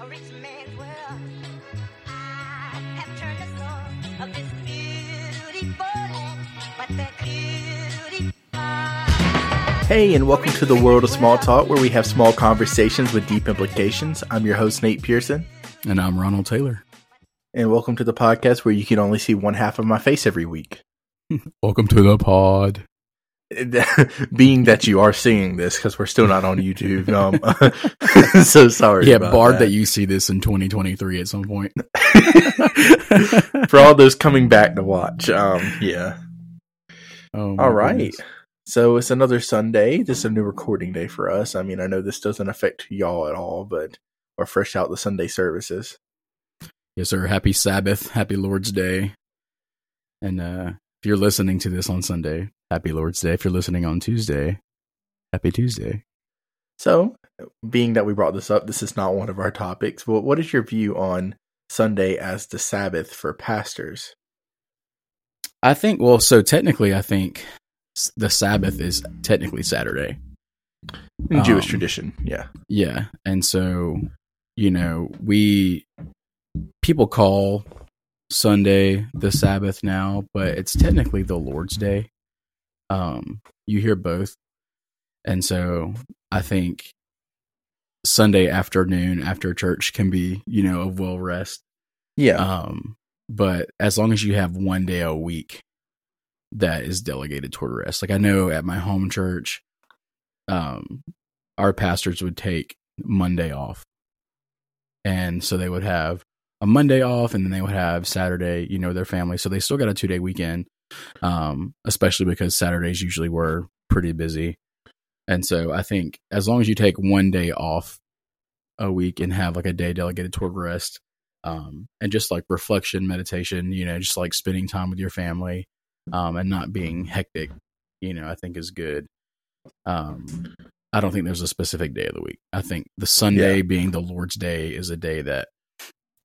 a rich man's world. I have turned the soul of this beautiful land, but that beauty Hey, and welcome to the world of small talk, where we have small conversations with deep implications. I'm your host, Nate Pearson, And I'm Ronald Taylor. and welcome to the podcast where you can only see one half of my face every week. Welcome to the pod. Being that you are seeing this, because we're still not on YouTube. Um, so sorry. Yeah, barred that. that you see this in 2023 at some point. For all those coming back to watch. Um, yeah. Oh, All right. goodness. So it's another Sunday. This is a new recording day for us. I mean, I know this doesn't affect y'all at all, but we're fresh out the Sunday services. Yes, sir. Happy Sabbath. Happy Lord's Day. And uh, if you're listening to this on Sunday, happy Lord's Day. If you're listening on Tuesday, happy Tuesday. So, being that we brought this up, this is not one of our topics, but what is your view on Sunday as the Sabbath for pastors? I think, well, so technically, I think the Sabbath is technically Saturday. In Jewish Um, tradition, yeah. Yeah. And so, you know, we people call Sunday the Sabbath now, but it's technically the Lord's Day. Um, you hear both. And so I think Sunday afternoon after church can be, you know, a well rest. Yeah. Um, but as long as you have one day a week that is delegated toward rest. Like I know at my home church, um, our pastors would take Monday off. And so they would have a Monday off and then they would have Saturday, you know, their family. So they still got a two day weekend. Um, especially because Saturdays usually were pretty busy. And so I think as long as you take one day off a week and have like a day delegated toward rest, um, and just like reflection, meditation, you know, just like spending time with your family, um, and not being hectic, you know, I think is good. Um, I don't think there's a specific day of the week. I think the Sunday Yeah. being the Lord's day is a day that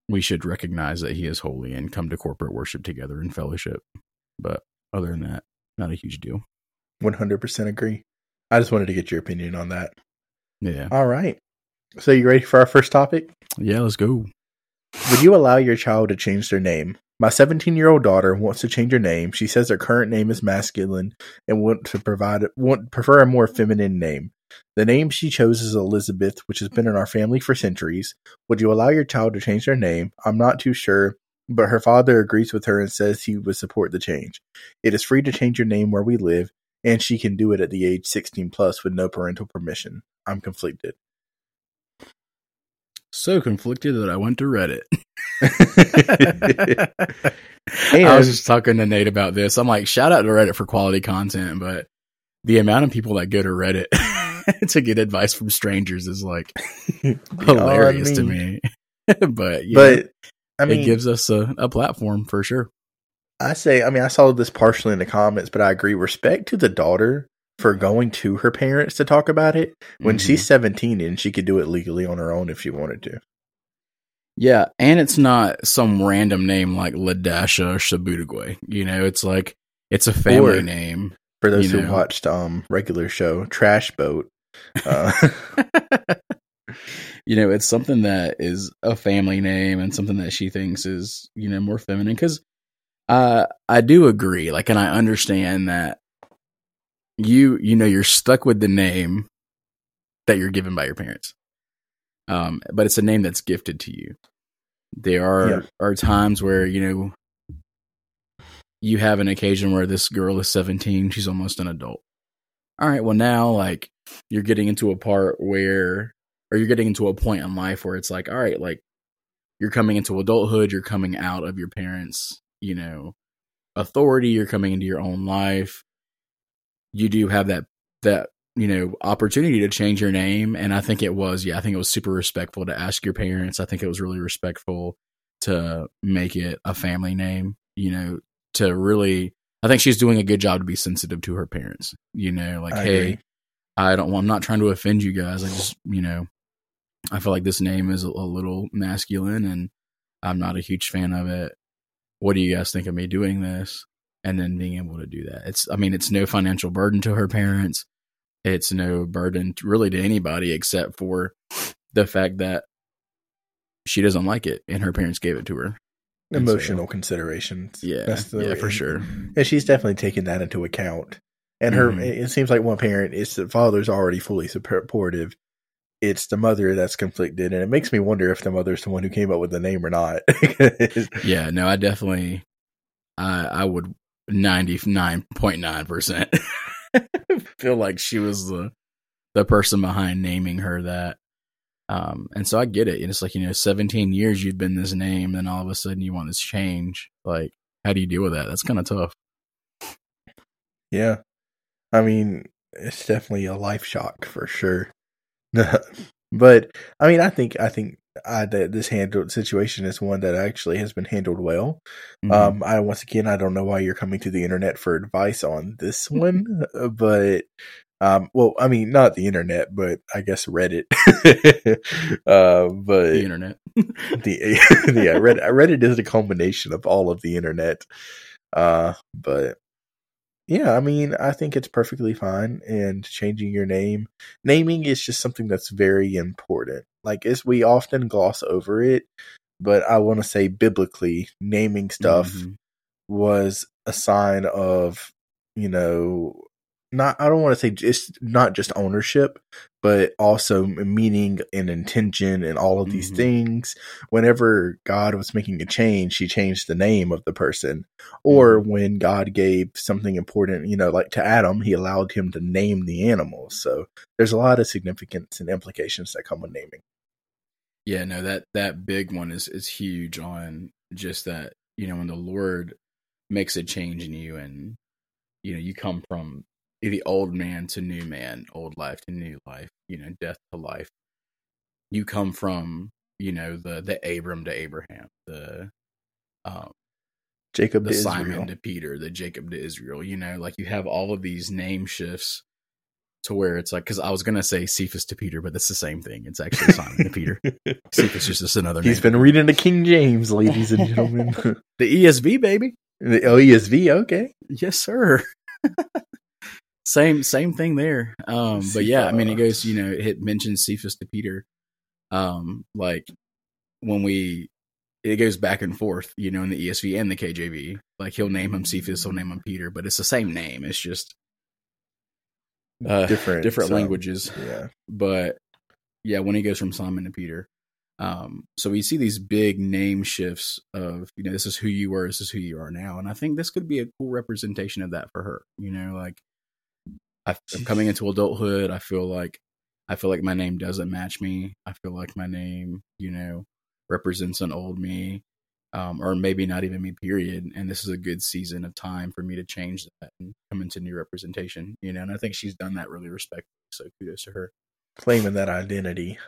we should recognize that He is holy and come to corporate worship together in fellowship. But other than that, not a huge deal. 100% agree. I just wanted to get your opinion on that. Yeah, All right. So, you ready for our first topic? yeah. Let's go. Would you allow your child to change their name? My 17 year old daughter wants to change her name. She says her current name is masculine and want to provide want prefer a more feminine name. The name she chose is Elizabeth, which has been in our family for centuries. Would you allow your child to change their name? I'm not too sure, but her father agrees with her and says he would support the change. It is free to change your name where we live, and she can do it at the age 16 plus with no parental permission. I'm conflicted. So conflicted that I went to Reddit. And- I was just talking to Nate about this. I'm like, shout out to Reddit for quality content, but the amount of people that go to Reddit to get advice from strangers is like hilarious to me. but yeah, but I mean, it gives us a, a platform for sure. I say, I mean, I saw this partially in the comments, but I agree. Respect to the daughter for going to her parents to talk about it when Mhm. she's 17 and she could do it legally on her own if she wanted to. Yeah, and it's not some random name like Ladasha or Shabutagwe. You know, it's like it's a family Or- name. For those who know. watched um regular show Trash Boat, uh, you know, it's something that is a family name and something that she thinks is, you know, more feminine. Cause, uh, I do agree. Like, and I understand that you, you know, you're stuck with the name that you're given by your parents. Um, but it's a name that's gifted to you. There are, Yeah. are times where, you know, you have an occasion where this girl is 17, she's almost an adult. All right, well, now, like, you're getting into a part where or you're getting into a point in life where it's like, all right, like you're coming into adulthood, you're coming out of your parents, you know, authority, you're coming into your own life. You do have that that, you know, opportunity to change your name. And I think it was, yeah, I think it was super respectful to ask your parents. I think it was really respectful to make it a family name, you know, to really I think she's doing a good job to be sensitive to her parents. You know, like, I hey, agree. I don't. I'm not trying to offend you guys. I just, you know, I feel like this name is a, a little masculine, and I'm not a huge fan of it. What do you guys think of me doing this? And then being able to do that. It's. I mean, it's no financial burden to her parents. It's no burden to, really to anybody except for the fact that she doesn't like it, and her parents gave it to her. And so- Emotional considerations. Yeah, That's the- yeah, for sure. And she's definitely taken that into account. And her, Mhm. it seems like one parent is the father's already fully supportive. It's the mother that's conflicted, and it makes me wonder if the mother's the one who came up with the name or not. Yeah, no, I definitely, I I would ninety nine point nine percent feel like she was the the person behind naming her that. Um, and so I get it. And it's like you know, seventeen years you've been this name, and all of a sudden you want this change. Like, how do you deal with that? That's kind of tough. yeah, I mean, it's definitely a life shock for sure. but I mean, I think I think I, that this handled situation is one that actually has been handled well. Mhm. Um, I once again, I don't know why you're coming to the internet for advice on this one, uh, but um, well, I mean, not the internet, but I guess Reddit. uh, but the internet. the yeah, Reddit, Reddit is a combination of all of the internet. Uh, but yeah, I mean, I think it's perfectly fine. And changing your name, naming is just something that's very important. Like, as we often gloss over it, but I want to say biblically, naming stuff Mhm. was a sign of, you know, not I don't want to say just not just ownership, but also meaning and intention and all of these Mhm. things. Whenever God was making a change, he changed the name of the person. Or when God gave something important, you know, like to Adam, he allowed him to name the animals. So there's a lot of significance and implications that come with naming. Yeah, no, that that big one is is huge on just that, you know, when the Lord makes a change in you and you know, you come from the old man to new man, old life to new life, you know, death to life. You come from, you know, the the Abram to Abraham, the um Jacob the to Simon Israel. to Peter, the Jacob to Israel. You know, like you have all of these name shifts to where it's like because I was gonna say Cephas to Peter, but that's the same thing. It's actually Simon to Peter. Cephas is just another He's name. been reading the King James, ladies and gentlemen. the ESV baby. the OESV, okay. Yes, sir. same same thing there. Um, but yeah, I mean, it goes. You know, it mentions Cephas to Peter. Um, like when we, it goes back and forth. You know, in the ESV and the KJV. Like he'll name him Cephas, he'll name him Peter, but it's the same name. It's just uh, different different so, languages. Yeah. But yeah, when he goes from Simon to Peter. Um, so we see these big name shifts of, you know, this is who you were, this is who you are now. And I think this could be a cool representation of that for her. You know, like I, I'm coming into adulthood, I feel like I feel like my name doesn't match me. I feel like my name, you know, represents an old me. Um, or maybe not even me, period. And this is a good season of time for me to change that and come into new representation, you know. And I think she's done that really respectfully. So kudos to her. Claiming that identity.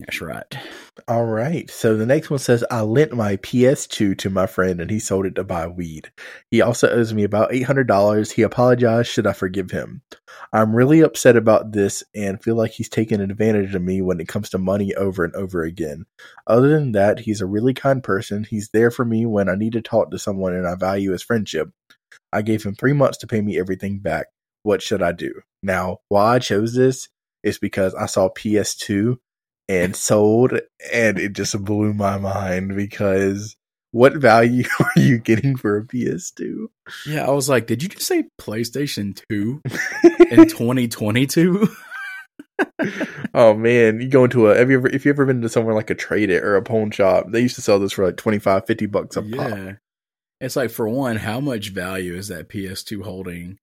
That's right. All right. So the next one says, I lent my PS2 to my friend and he sold it to buy weed. He also owes me about $800. He apologized. Should I forgive him? I'm really upset about this and feel like he's taken advantage of me when it comes to money over and over again. Other than that, he's a really kind person. He's there for me when I need to talk to someone and I value his friendship. I gave him three months to pay me everything back. What should I do? Now, why I chose this is because I saw PS2 and sold and it just blew my mind because what value are you getting for a PS2? Yeah, I was like, did you just say PlayStation 2 in 2022? oh man, you go into a have you ever if you ever been to somewhere like a trade it or a pawn shop, they used to sell this for like 25 50 bucks a pop. yeah. It's like, for one, how much value is that PS2 holding?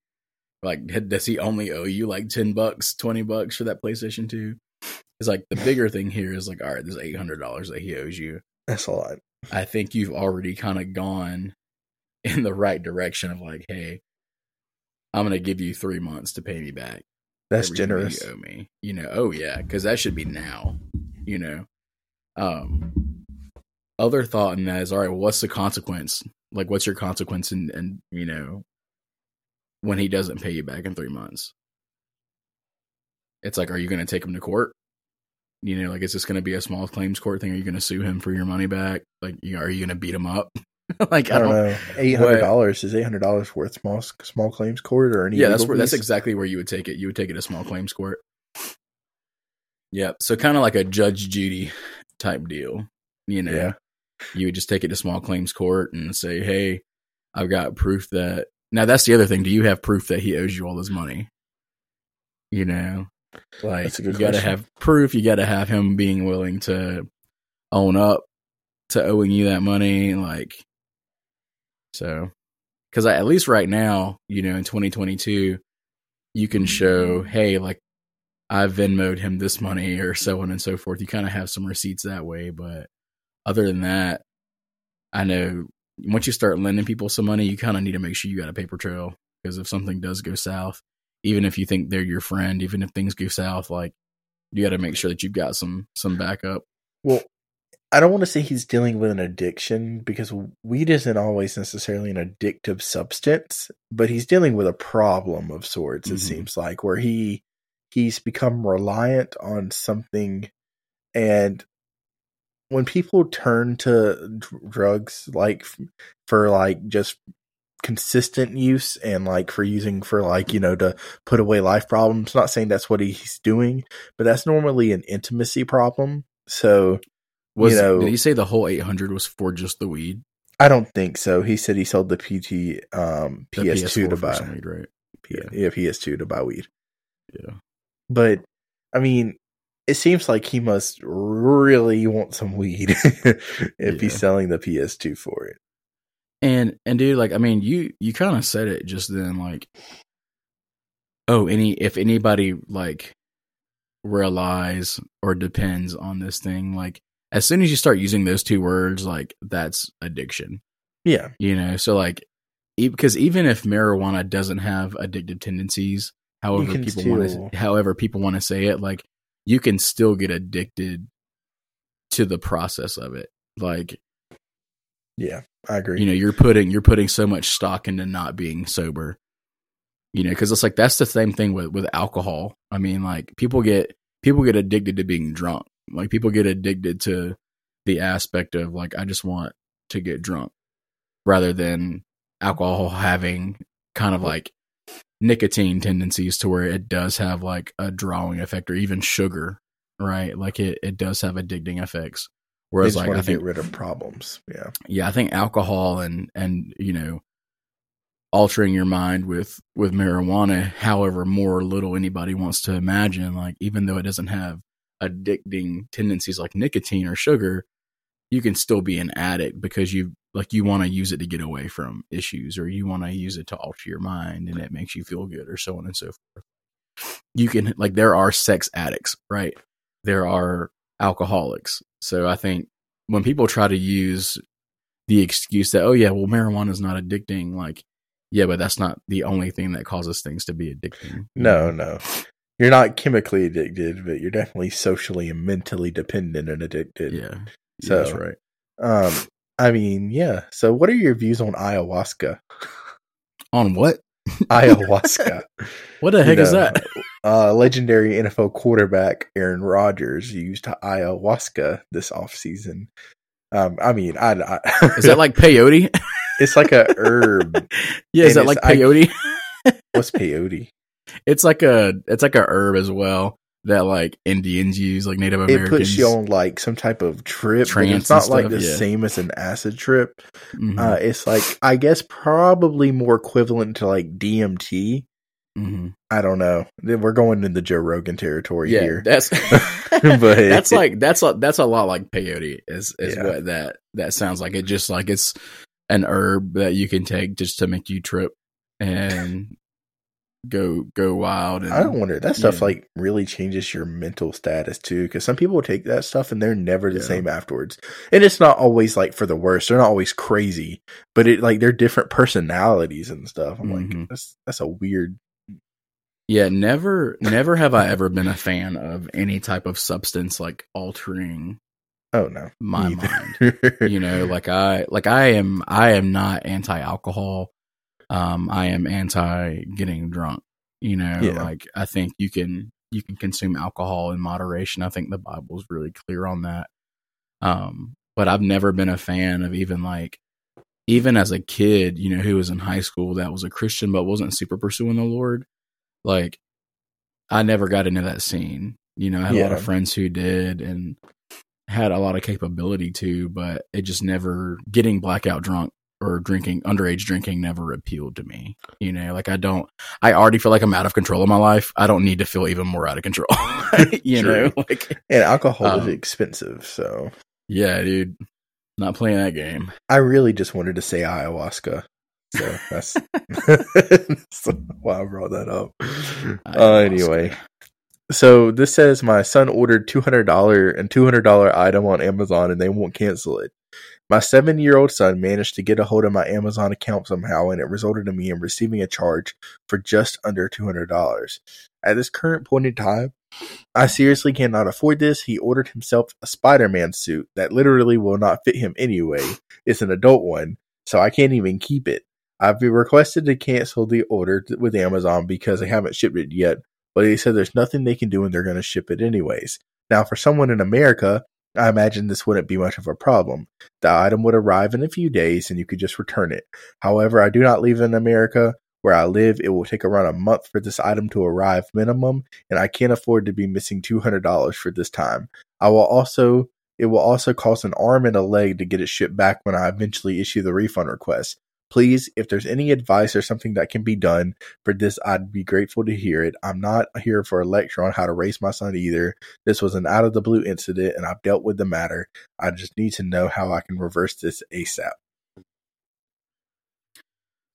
Like, does he only owe you like 10 bucks, 20 bucks for that PlayStation 2? It's like the bigger thing here is like, all right, there's $800 that he owes you. That's a lot. I think you've already kind of gone in the right direction of like, hey, I'm going to give you three months to pay me back. That's generous. You owe me, you know. Oh yeah, because that should be now, you know. Um, other thought in that is, all right, well, what's the consequence? Like, what's your consequence? And and you know, when he doesn't pay you back in three months, it's like, are you going to take him to court? You know, like, is this going to be a small claims court thing? Are you going to sue him for your money back? Like, you know, are you going to beat him up? like, I don't know. Eight hundred dollars is eight hundred dollars worth small small claims court or any? yeah that's where that's exactly where you would take it you would take it to small claims court yeah so kind of like a judge judy type deal You know, Yeah. you would just take it to small claims court and say, "Hey, I've got proof that." Now that's the other thing. Do you have proof that he owes you all this money? You know, like That's a you good got to have proof. You got to have him being willing to own up to owing you that money. Like, so because at least right now, you know, in 2022, you can show, hey, like I've Venmoed him this money or so on and so forth. You kind of have some receipts that way, but other than that, I know once you start lending people some money, you kind of need to make sure you got a paper trail because if something does go south, even if you think they're your friend, even if things go south, like you got to make sure that you've got some some backup. Well, I don't want to say he's dealing with an addiction because weed isn't always necessarily an addictive substance, but he's dealing with a problem of sorts. It Mhm. seems like where he he's become reliant on something, and when people turn to dr- drugs, like f- for like just consistent use and like for using for like you know to put away life problems not saying that's what he's doing but that's normally an intimacy problem so Was You know- did he say the whole 800 was for just the weed? I don't think so. He said he sold the PT um The PS2 to buy weed, right? P- yeah. yeah. PS2 to buy weed. Yeah. But I mean, it seems like he must really want some weed if Yeah. he's selling the PS2 for it. And and dude, like I mean, you you kind of said it just then, like, oh, any if anybody like relies or depends on this thing, like as soon as you start using those two words, like that's addiction, Yeah. you know. So like, e- because even if marijuana doesn't have addictive tendencies, however people want to, however people want to say it, like you can still get addicted to the process of it, like Yeah. I agree. you know you're putting you're putting so much stock into not being sober. You know because it's like that's the same thing with with alcohol. I mean like people get people get addicted to being drunk. Like people get addicted to the aspect of like i just want to get drunk rather than alcohol having kind of like nicotine tendencies to where it does have like a drawing effect or even sugar right? Like it, it does have addicting effects whereas like want i to think get rid of problems. Yeah. yeah i think alcohol and and you know altering your mind with with marijuana however more or little anybody wants to imagine like even though it doesn't have addicting tendencies like nicotine or sugar you can still be an addict because you like you want to use it to get away from issues or you want to use it to alter your mind and it makes you feel good or so on and so forth you can like there are sex addicts right there are alcoholics so i think when people try to use the excuse that oh yeah well marijuana is not addicting like yeah but that's not the only thing that causes things to be addicting No, no. You're not chemically addicted, but you're definitely socially and mentally dependent and addicted. yeah So- yeah, that's right Um, I mean, yeah. So, what are your views on ayahuasca? on what Ayahuasca. what the You heck is that Uh, legendary NFL quarterback Aaron Rodgers used ayahuasca this offseason. Um, I mean, I, I is that like peyote it's like a herb. yeah is that like it's- I- peyote What's peyote? it's like a it's like a herb as well that like indians use like native Americans. It puts you on like some type of trip. Trance it's not and like the yeah. same as an acid trip. Mhm, Uh, it's like I guess probably more equivalent to like DMT. Mhm. I don't know. We're going into Joe Rogan territory yeah here. that's But- that's like that's a, that's a lot like peyote is is Yeah. what that that sounds like it just like it's an herb that you can take just to make you trip and go go wild and I don't wonder that stuff like really changes your mental status too. Because some people take that stuff and they're never the Yeah. same afterwards, and it's not always like for the worst. They're not always crazy, but it like they're different personalities and stuff. I'm Mhm. like, that's that's a weird. Yeah, never never have I ever been a fan of any type of substance like altering Oh no, my mind. You know, like I like I am I am not anti alcohol. Um I am anti getting drunk. You know, Yeah. like I think you can you can consume alcohol in moderation. I think the Bible's really clear on that. Um but I've never been a fan of even like even as a kid, you know, who was in high school that was a Christian but wasn't super pursuing the Lord. Like I never got into that scene. You know, I had a lot of friends who did and had a lot of capability to, but it just never getting blackout drunk or drinking underage drinking never appealed to me. You know, like I don't I already feel like I'm out of control of my life. I don't need to feel even more out of control. you True. know, like And alcohol Um, is expensive, so yeah, dude. Not playing that game. I really just wanted to say ayahuasca. So that's, that's why I brought that up. Uh, anyway, so this says my son ordered two hundred dollar and two hundred dollar item on Amazon and they won't cancel it. My seven year old son managed to get a hold of my Amazon account somehow, and it resulted in me in receiving a charge for just under two hundred dollars. At this current point in time, I seriously cannot afford this. He ordered himself a Spider Man suit that literally will not fit him anyway. It's an adult one, so I can't even keep it. I've been requested to cancel the order with Amazon because they haven't shipped it yet, but they said there's nothing they can do and they're going to ship it anyways. Now, for someone in America, I imagine this wouldn't be much of a problem. The item would arrive in a few days and you could just return it. However, I do not live in America. Where I live, it will take around a month for this item to arrive minimum, and I can't afford to be missing $200 for this time. I will also it will also cost an arm and a leg to get it shipped back when I eventually issue the refund request. Please, if there's any advice or something that can be done for this, I'd be grateful to hear it. I'm not here for a lecture on how to raise my son either. This was an out of the blue incident and I've dealt with the matter. I just need to know how I can reverse this ASAP.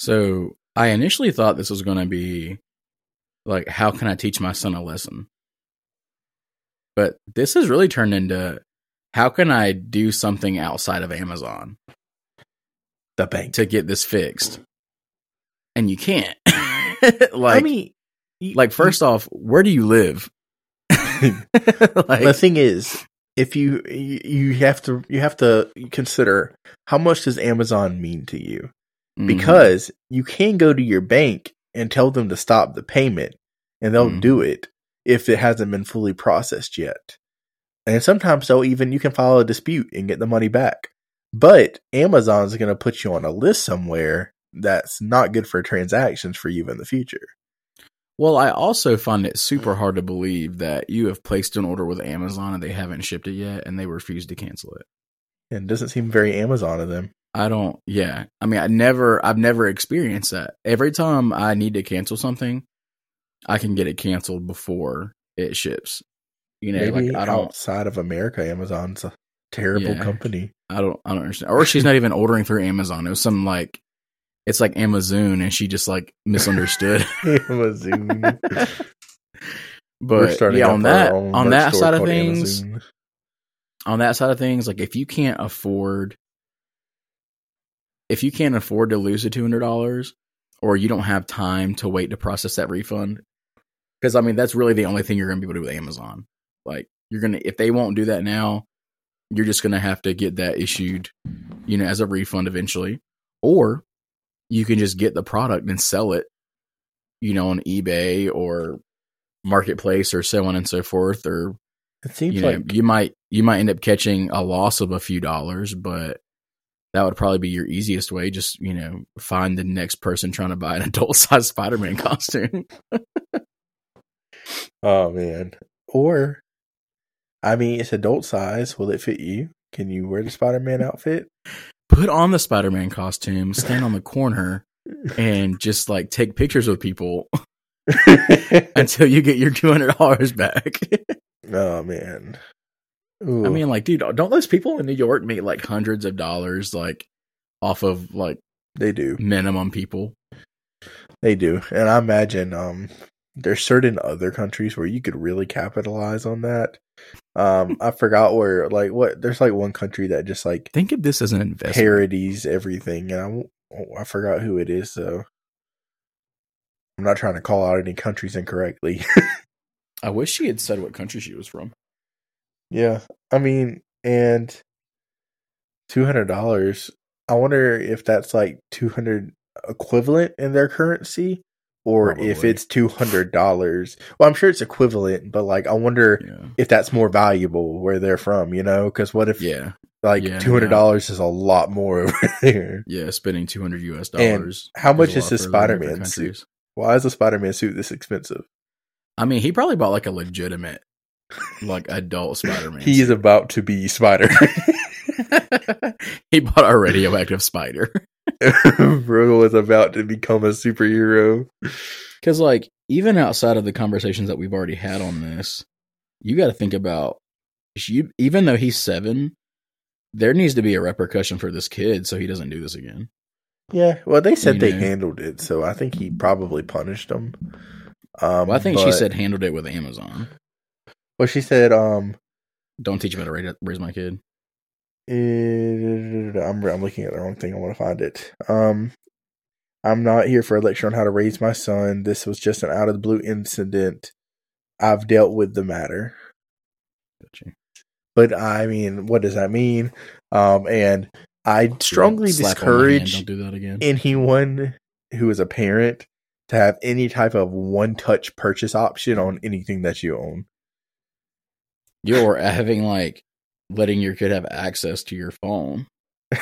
So I initially thought this was going to be like, how can I teach my son a lesson? But this has really turned into how can I do something outside of Amazon The bank. to get this fixed? And you can't. like, I mean, you- like first off, where do you live? like, the thing is, if you you you have to you have to consider how much does Amazon mean to you? mhm. because you can go to your bank and tell them to stop the payment and they'll Mhm. do it if it hasn't been fully processed yet. And sometimes they'll even you can file a dispute and get the money back. But Amazon's going to put you on a list somewhere that's not good for transactions for you in the future. Well, I also find it super hmm. hard to believe that you have placed an order with Amazon and they haven't shipped it yet and they refuse to cancel it. And it doesn't seem very Amazon of them. I don't, yeah. I mean, I never, I've never experienced that. Every time I need to cancel something, I can get it canceled before it ships. You know, Maybe like I don't, outside of America, Amazon's a terrible Yeah. company. I don't, I don't understand. Or she's not even ordering through Amazon. It was some like, it's like Amazon and she just like misunderstood. Amazon. But yeah, on that, on that side of things, Amazon. on that side of things, like if you can't afford, if you can't afford to lose the two hundred dollars, or you don't have time to wait to process that refund, because I mean that's really the only thing you're going to be able to do with Amazon. Like you're gonna, if they won't do that now, you're just going to have to get that issued, you know, as a refund eventually, or you can just get the product and sell it, you know, on eBay or marketplace or so on and so forth, or It seems you know, like you might you might end up catching a loss of a few dollars, but that would probably be your easiest way. Just you know, find the next person trying to buy an adult size Spider Man costume. Oh man. Or I mean it's adult size. Will it fit you? Can you wear the Spider Man outfit? Put on the Spider Man costume, stand on the corner, and just like take pictures with people until you get your two hundred dollars back. oh man. I mean, like, dude, don't those people in New York make like hundreds of dollars, like, off of like they do. minimum people? They do. And I imagine um there's certain other countries where you could really capitalize on that. Um I forgot where like what there's like one country that just like Think of this as an investment. parodies everything and I I forgot who it is so I'm not trying to call out any countries incorrectly. I wish she had said what country she was from. Yeah, I mean, and two hundred dollars. I wonder if that's like two hundred equivalent in their currency, or if it's two hundred dollars. Well, I'm sure it's equivalent, but like, I wonder Yeah. if that's more valuable where they're from. You know, because what if Yeah. like Yeah, two hundred dollars is a lot more over there? Yeah. Spending 200 US dollars. And how much a is this further than different Spider-Man suit? Why is a Spider-Man suit this expensive? I mean, he probably bought like a legitimate like adult Spider-Man. He is about to be Spider. he bought a radioactive spider. Bro is about to become a superhero. Because, like, even outside of the conversations that we've already had on this, you got to think about you. Even though he's seven, there needs to be a repercussion for this kid so he doesn't do this again. Yeah, well, they said You they know. handled it, so I think he probably punished them. Um, Well, I think she said handled it with Amazon. Well, she said, um, Don't teach me how to raise, raise my kid. I'm I'm looking at the wrong thing. I want to find it. Um, I'm not here for a lecture on how to raise my son. This was just an out of the blue incident. I've dealt with the matter. Gotcha. But I mean, what does that mean? Um, and I strongly Slap on my hand, discourage do anyone who is a parent to have any type of one touch purchase option on anything that you own. You're having like letting your kid have access to your phone.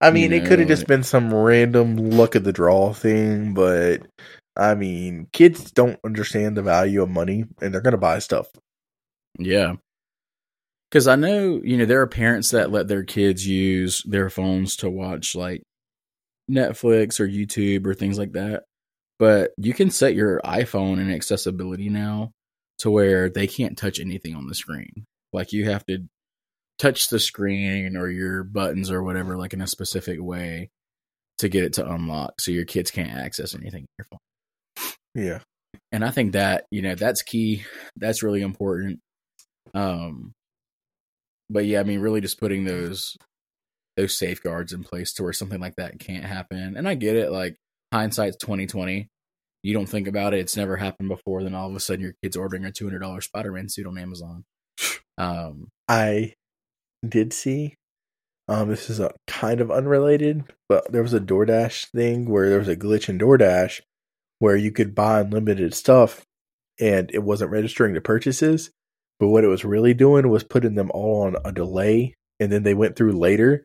I mean, You it could have just been some random luck of the draw thing, but I mean, kids don't understand the value of money and they're going to buy stuff. Yeah. Because I know, you know, there are parents that let their kids use their phones to watch like Netflix or YouTube or things like that. But you can set your iPhone in accessibility now to where they can't touch anything on the screen. Like you have to touch the screen or your buttons or whatever, like in a specific way to get it to unlock so your kids can't access anything on your phone Yeah. and I think that you know that's key. That's really important. Um, but yeah, I mean, really, just putting those those safeguards in place to where something like that can't happen. And I get it. Like hindsight's twenty twenty. You don't think about it; it's never happened before. Then all of a sudden, your kid's ordering a two hundred dollars Spider Man suit on Amazon. Um, I did see. Um, this is a kind of unrelated, but there was a DoorDash thing where there was a glitch in DoorDash where you could buy unlimited stuff and it wasn't registering the purchases. But what it was really doing was putting them all on a delay and then they went through later.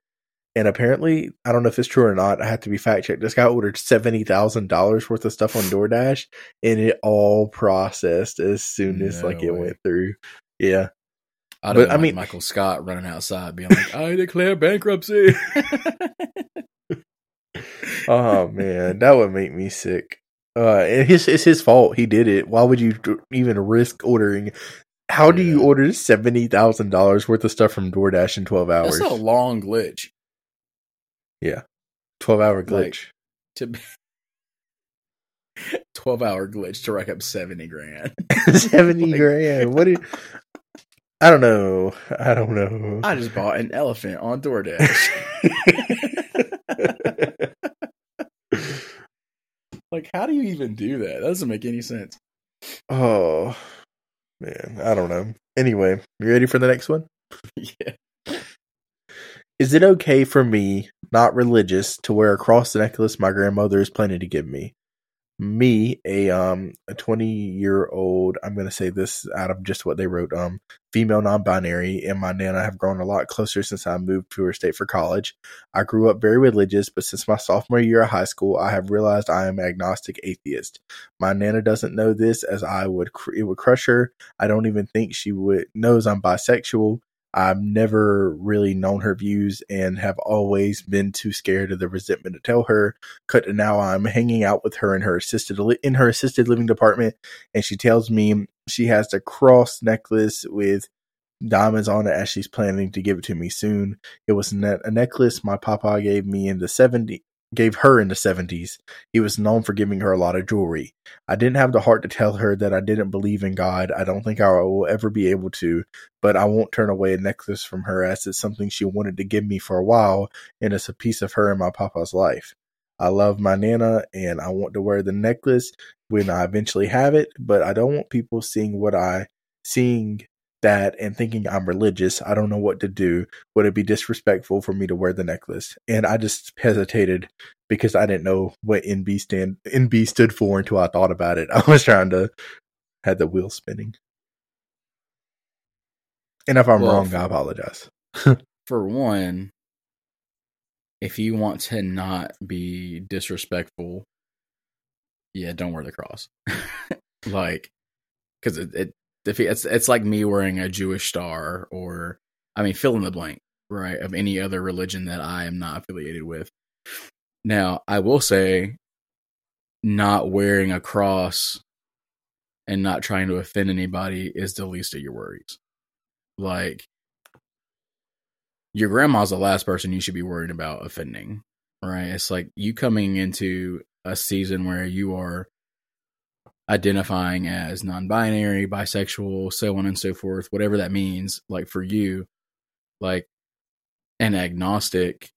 And apparently, I don't know if it's true or not. I have to be fact checked. This guy ordered seventy thousand dollars worth of stuff on DoorDash, and it all processed as soon as No like it went through. Yeah, I'd But, have I I mean, Michael Scott running outside, being like, "I declare bankruptcy." oh man, that would make me sick. Uh, and his it's his fault. He did it. Why would you even risk ordering? How do you order seventy thousand dollars worth of stuff from DoorDash in twelve hours? That's a long glitch. Yeah, Twelve hour Like- glitch. to be 12 hour glitch to rack up 70 grand. Seventy Like- grand. What? Do you, I don't know. I don't know. I just bought an elephant on DoorDash. like, how do you even do that? That doesn't make any sense. oh man, I don't know. Anyway, you ready for the next one? yeah. Is it okay for me, not religious, to wear a cross necklace my grandmother is planning to give me? Me, a um a twenty year old, I'm gonna say this out of just what they wrote, um, female non binary, and my nana have grown a lot closer since I moved to her state for college. I grew up very religious, but since my sophomore year of high school, I have realized I am agnostic atheist. My nana doesn't know this as I would it would crush her. I don't even think she would knows I'm bisexual. I've never really known her views and have always been too scared of the resentment to tell her. Cut to now, I'm hanging out with her in her assisted li- in her assisted living department, and she tells me she has the cross necklace with diamonds on it as she's planning to give it to me soon. It was ne- a necklace my papa gave me in the 70 gave her in the 70s. He was known for giving her a lot of jewelry. I didn't have the heart to tell her that I didn't believe in God. I don't think I will ever be able to, but I won't turn away a necklace from her as it's something she wanted to give me for a while, and it's a piece of her and my papa's life. I love my Nana, and I want to wear the necklace when I eventually have it, but I don't want people seeing what I seeing that and thinking I'm religious. I don't know what to do. Would it be disrespectful for me to wear the necklace? And I just hesitated because I didn't know what NB stand NB stood for until I thought about it. I was trying to had the wheel spinning. And if I'm Well, wrong, for- I apologize. For one, if you want to not be disrespectful, yeah, don't wear the cross. like, because it, it. It's it's like me wearing a Jewish star, or I mean, fill in the blank, right, of any other religion that I am not affiliated with. Now, I will say, not wearing a cross and not trying to offend anybody is the least of your worries. Like, your grandma's the last person you should be worried about offending, right? It's like you coming into a season where you are identifying as non-binary, bisexual, so on and so forth, whatever that means, like for you, like an agnostic,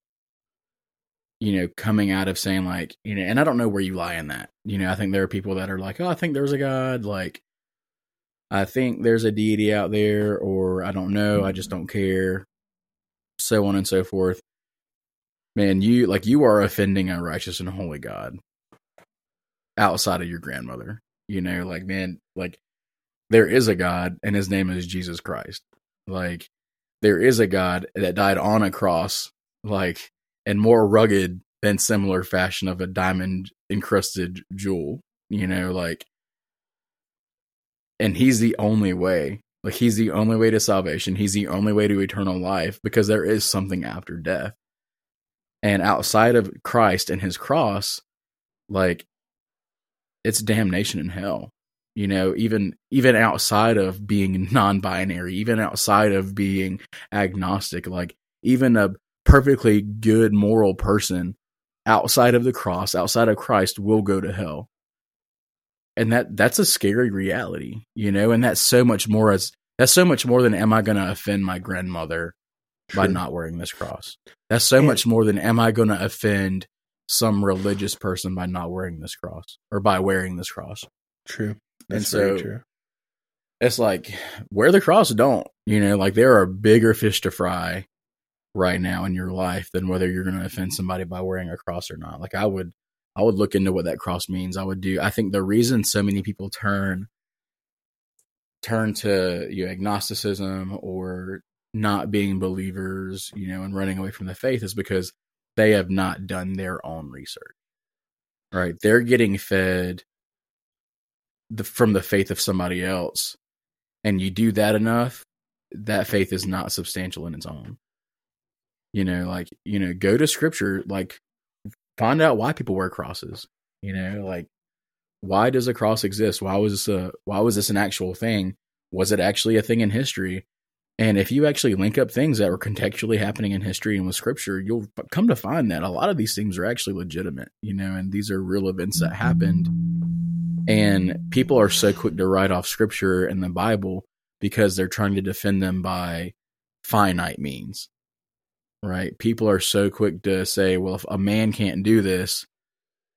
you know, coming out of saying like, you know, and I don't know where you lie in that. You know, I think there are people that are like, oh, I think there's a God, like I think there's a deity out there, or I don't know, I just don't care, so on and so forth. Man, you like you are offending a righteous and holy God outside of your grandmother. You know, like man, like there is a God and his name is Jesus Christ. Like there is a God that died on a cross, like and more rugged than similar fashion of a diamond encrusted jewel. You know, like and he's the only way. Like he's the only way to salvation. He's the only way to eternal life because there is something after death. And outside of Christ and his cross, like it's damnation in hell. You know, even even outside of being non-binary, even outside of being agnostic, like even a perfectly good moral person outside of the cross, outside of Christ will go to hell. And that that's a scary reality, you know, and that's so much more as that's so much more than am I going to offend my grandmother True. by not wearing this cross. That's so much more than am I going to offend some religious person by not wearing this cross or by wearing this cross. True. That's and so true. It's like wear the cross don't, you know, like there are bigger fish to fry right now in your life than whether you're going to offend somebody by wearing a cross or not. Like I would I would look into what that cross means. I would do I think the reason so many people turn turn to you know, agnosticism or not being believers, you know, and running away from the faith is because they have not done their own research. Right? They're getting fed the, from the faith of somebody else. And you do that enough, that faith is not substantial in its own. You know, like, you know, go to scripture, like find out why people wear crosses. You know, like why does a cross exist? Why was this a why was this an actual thing? Was it actually a thing in history? And if you actually link up things that were contextually happening in history and with scripture, you'll come to find that a lot of these things are actually legitimate, you know, and these are real events that happened. And people are so quick to write off scripture and the Bible because they're trying to defend them by finite means, right? People are so quick to say, well, if a man can't do this,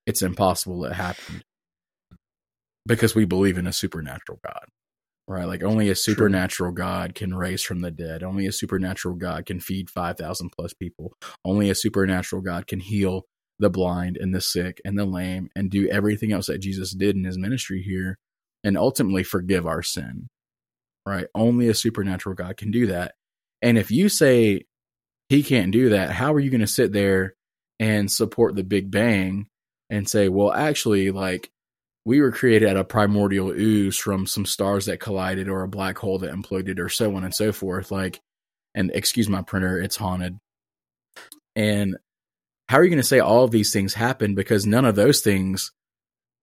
it's impossible it happened because we believe in a supernatural God right? Like only a supernatural True. God can raise from the dead. Only a supernatural God can feed 5,000 plus people. Only a supernatural God can heal the blind and the sick and the lame and do everything else that Jesus did in his ministry here and ultimately forgive our sin, right? Only a supernatural God can do that. And if you say he can't do that, how are you going to sit there and support the Big Bang and say, well, actually, like, we were created at a primordial ooze from some stars that collided or a black hole that imploded or so on and so forth. Like, and excuse my printer, it's haunted. And how are you going to say all of these things happened because none of those things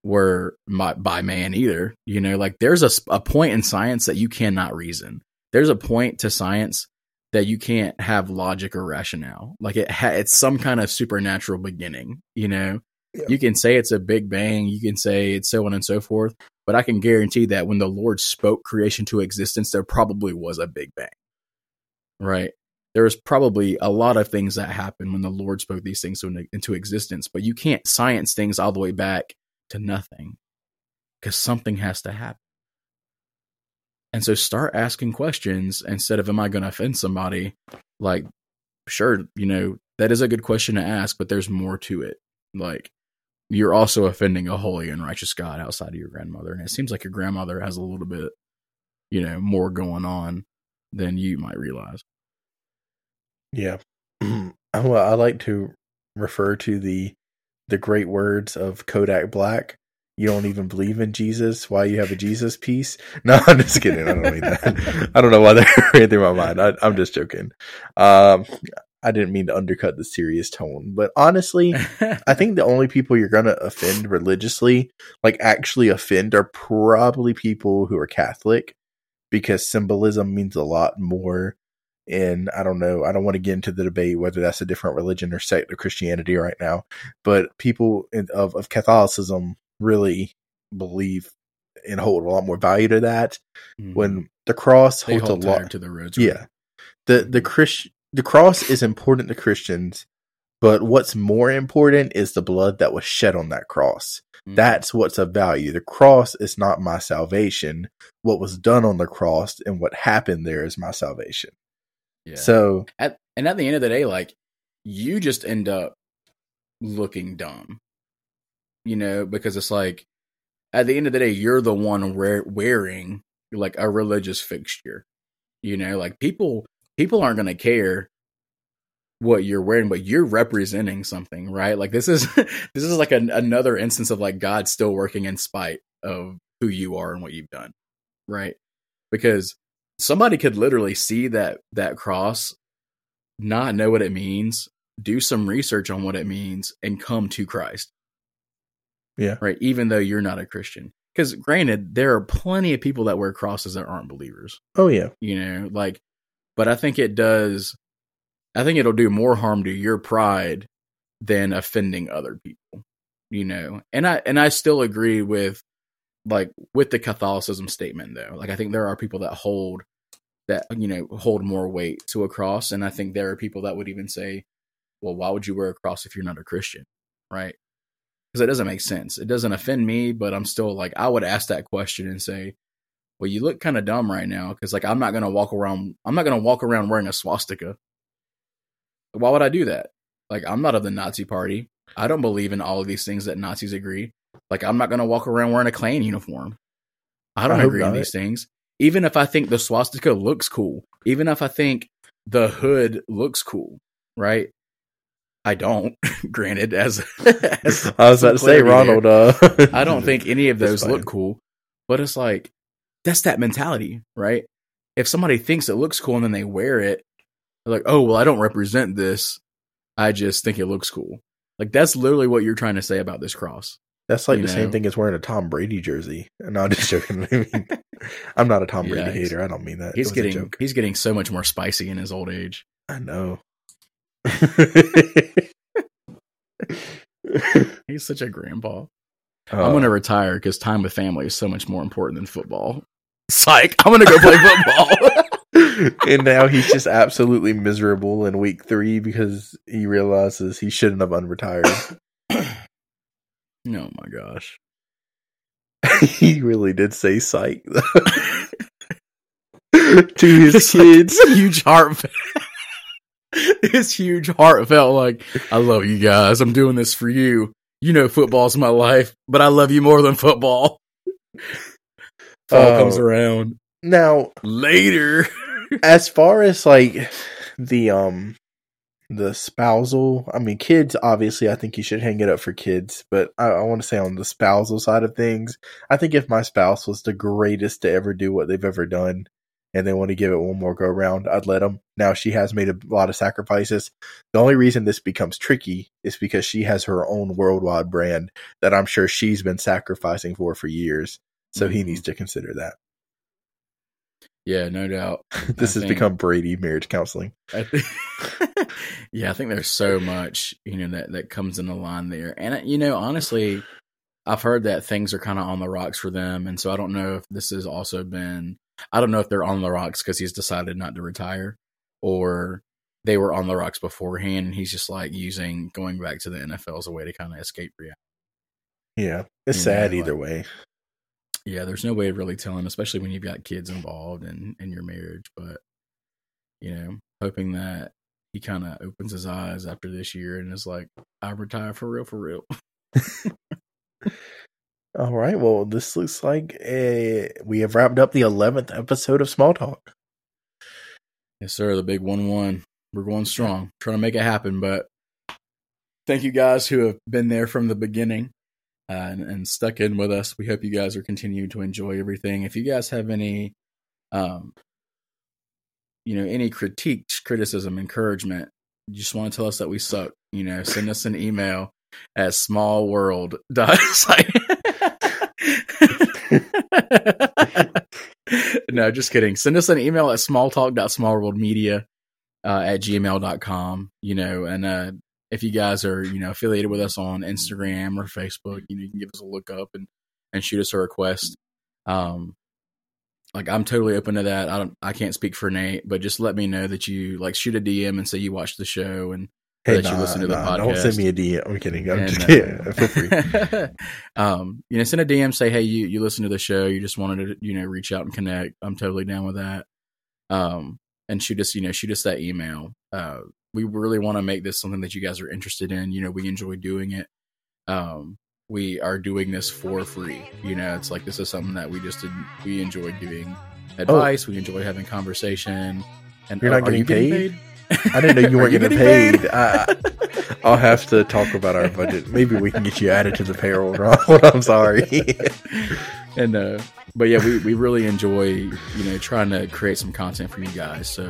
were by, by man either? You know, like there's a, a point in science that you cannot reason. There's a point to science that you can't have logic or rationale. Like it ha- it's some kind of supernatural beginning, you know? You can say it's a big bang, you can say it's so on and so forth, but I can guarantee that when the Lord spoke creation to existence, there probably was a big bang. Right? There was probably a lot of things that happened when the Lord spoke these things into existence, but you can't science things all the way back to nothing because something has to happen. And so start asking questions instead of, am I going to offend somebody? Like, sure, you know, that is a good question to ask, but there's more to it. Like, you're also offending a holy and righteous God outside of your grandmother. And it seems like your grandmother has a little bit, you know, more going on than you might realize. Yeah. well, I like to refer to the the great words of Kodak Black. you don't even believe in Jesus. Why you have a Jesus piece? No, I'm just kidding. I don't mean that. I don't know why that ran through my mind. I, I'm just joking. Um, I didn't mean to undercut the serious tone, but honestly, I think the only people you're gonna offend religiously, like actually offend, are probably people who are Catholic, because symbolism means a lot more. And I don't know. I don't want to get into the debate whether that's a different religion or sect of Christianity right now. But people in, of of Catholicism really believe and hold a lot more value to that. Mhm. When the cross they holds a lot, to the roots. yeah. The the Christ the cross is important to Christians, but what's more important is the blood that was shed on that cross. Mhm. That's what's of value. The cross is not my salvation. What was done on the cross and what happened there is my salvation. yeah. So at and at the end of the day, like you just end up looking dumb, you know, because it's like at the end of the day, you're the one wear, wearing like a religious fixture, you know, like people people aren't gonna care what you're wearing, but you're representing something, right? Like this is this is like an, another instance of like God still working in spite of who you are and what you've done, right? Because somebody could literally see that that cross not know what it means, do some research on what it means, and come to Christ. Yeah. Right. Even though you're not a Christian. Because granted, there are plenty of people that wear crosses that aren't believers, oh yeah. you know, like, but I think it does, I think it'll do more harm to your pride than offending other people, you know. And I, and I still agree with, like, with the Catholicism statement, though. Like, I think there are people that hold that you know hold more weight to a cross and i think there are people that would even say well why would you wear a cross if you're not a christian right because it doesn't make sense it doesn't offend me but i'm still like i would ask that question and say well you look kind of dumb right now because like i'm not gonna walk around i'm not gonna walk around wearing a swastika. Why would i do that? Like i'm not of the nazi party. I don't believe in all of these things that nazis agree. Like i'm not gonna walk around wearing a klan uniform. I don't I agree on these things. Even if I think the swastika looks cool, even if I think the hood looks cool, right? I don't. granted, as, as I was about to say, Ronald. Uh, I don't think any of those look cool, but it's like that's that mentality, right? If somebody thinks it looks cool and then they wear it, they're like, "Oh, well, I don't represent this. I just think it looks cool." Like that's literally what you're trying to say about this cross. That's like the same thing as wearing a Tom Brady jersey. No, I'm just joking. I mean, I'm not a Tom Brady Yeah, hater. I don't mean that. He's getting he's getting so much more spicy in his old age. I know. He's such a grandpa. Uh, I'm gonna retire because time with family is so much more important than football. Psych! I'm gonna go play football. and now he's just absolutely miserable in week three because he realizes he shouldn't have unretired. oh my gosh! he really did say psych to his It's like kids. huge heartfelt. this huge heartfelt, like I love you guys. I'm doing this for you. You know, football's my life, but I love you more than football. Fall Oh. comes around Now, later. as far as like the um the spousal i mean kids obviously i think you should hang it up for kids but i, I want to say on the spousal side of things i think if my spouse was the greatest to ever do what they've ever done and they want to give it one more go round i'd let them now she has made a lot of sacrifices the only reason this becomes tricky is because she has her own worldwide brand that i'm sure she's been sacrificing for for years so he needs to consider that Yeah, no doubt. this I has think- become brady marriage counseling I think, yeah, I think there's so much you know that that comes in the line there, and uh, you know, honestly, I've heard that things are kind of on the rocks for them, and so I don't know if this has also been. I don't know if they're on the rocks because he's decided not to retire, or they were on the rocks beforehand, and he's just like using going back to the NFL as a way to kind of escape reality. Yeah, it's You sad know, either like- way. Yeah, there's no way of really telling, especially when you've got kids involved in in your marriage. But you know, hoping that he kind of opens his eyes after this year and is like, "I retire for real, for real." All right, well, this looks like a, we have wrapped up the eleventh episode of Small Talk. yes, sir. The big one one. We're going strong, trying to make it happen. But thank you guys who have been there from the beginning. Uh, and, and stuck in with us. We hope you guys are continuing to enjoy everything. If you guys have any, um, you know, any critiques, criticism, encouragement, you just want to tell us that we suck, you know, send us an email at smallworld. no, just kidding. Send us an email at smalltalk.smallworldmedia uh, at gmail.com, you know, and uh, if you guys are, you know, affiliated with us on Instagram or Facebook, you know, you can give us a look up and, and shoot us a request. Um, like I'm totally open to that. I don't, I can't speak for Nate, but just let me know that you like shoot a DM and say you watched the show and Hey, that nah, you listen to the nah, podcast. don't send me a DM. I'm kidding. I'm And, just uh, kidding. Feel free. um, you know, send a DM, say, hey, you you listen to the show, you just wanted to, you know, reach out and connect. I'm totally down with that. Um, and shoot us, you know, shoot us that email. Uh, we really want to make this something that you guys are interested in. You know, we enjoy doing it. Um, we are doing this for free. You know, it's like this is something that we just did, we enjoy giving advice. We enjoy having conversation. And You're not are you getting paid? I didn't know you weren't you getting getting paid. I, I'll have to talk about our budget. Maybe we can get you added to the payroll, Ronald. I'm sorry. and uh but yeah we, we really enjoy you know trying to create some content for you guys so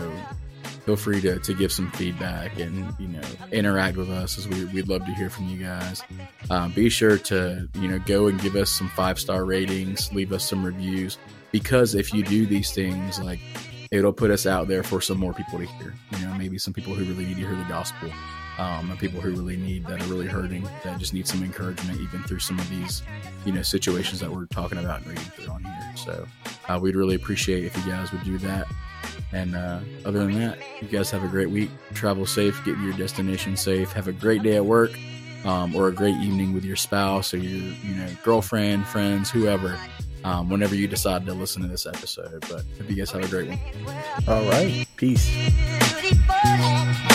feel free to, to give some feedback and you know interact with us as we, we'd love to hear from you guys. Um, be sure to you know go and give us some five star ratings leave us some reviews because if you do these things like it'll put us out there for some more people to hear. You know maybe some people who really need to hear the gospel um, and people who really need that are really hurting that just need some encouragement even through some of these you know situations that we're talking about and reading through on here. So uh, we'd really appreciate if you guys would do that and uh, other than that you guys have a great week travel safe get to your destination safe have a great day at work um, or a great evening with your spouse or your you know girlfriend friends whoever um, whenever you decide to listen to this episode but hope you guys have a great one All right. Peace. Beautiful.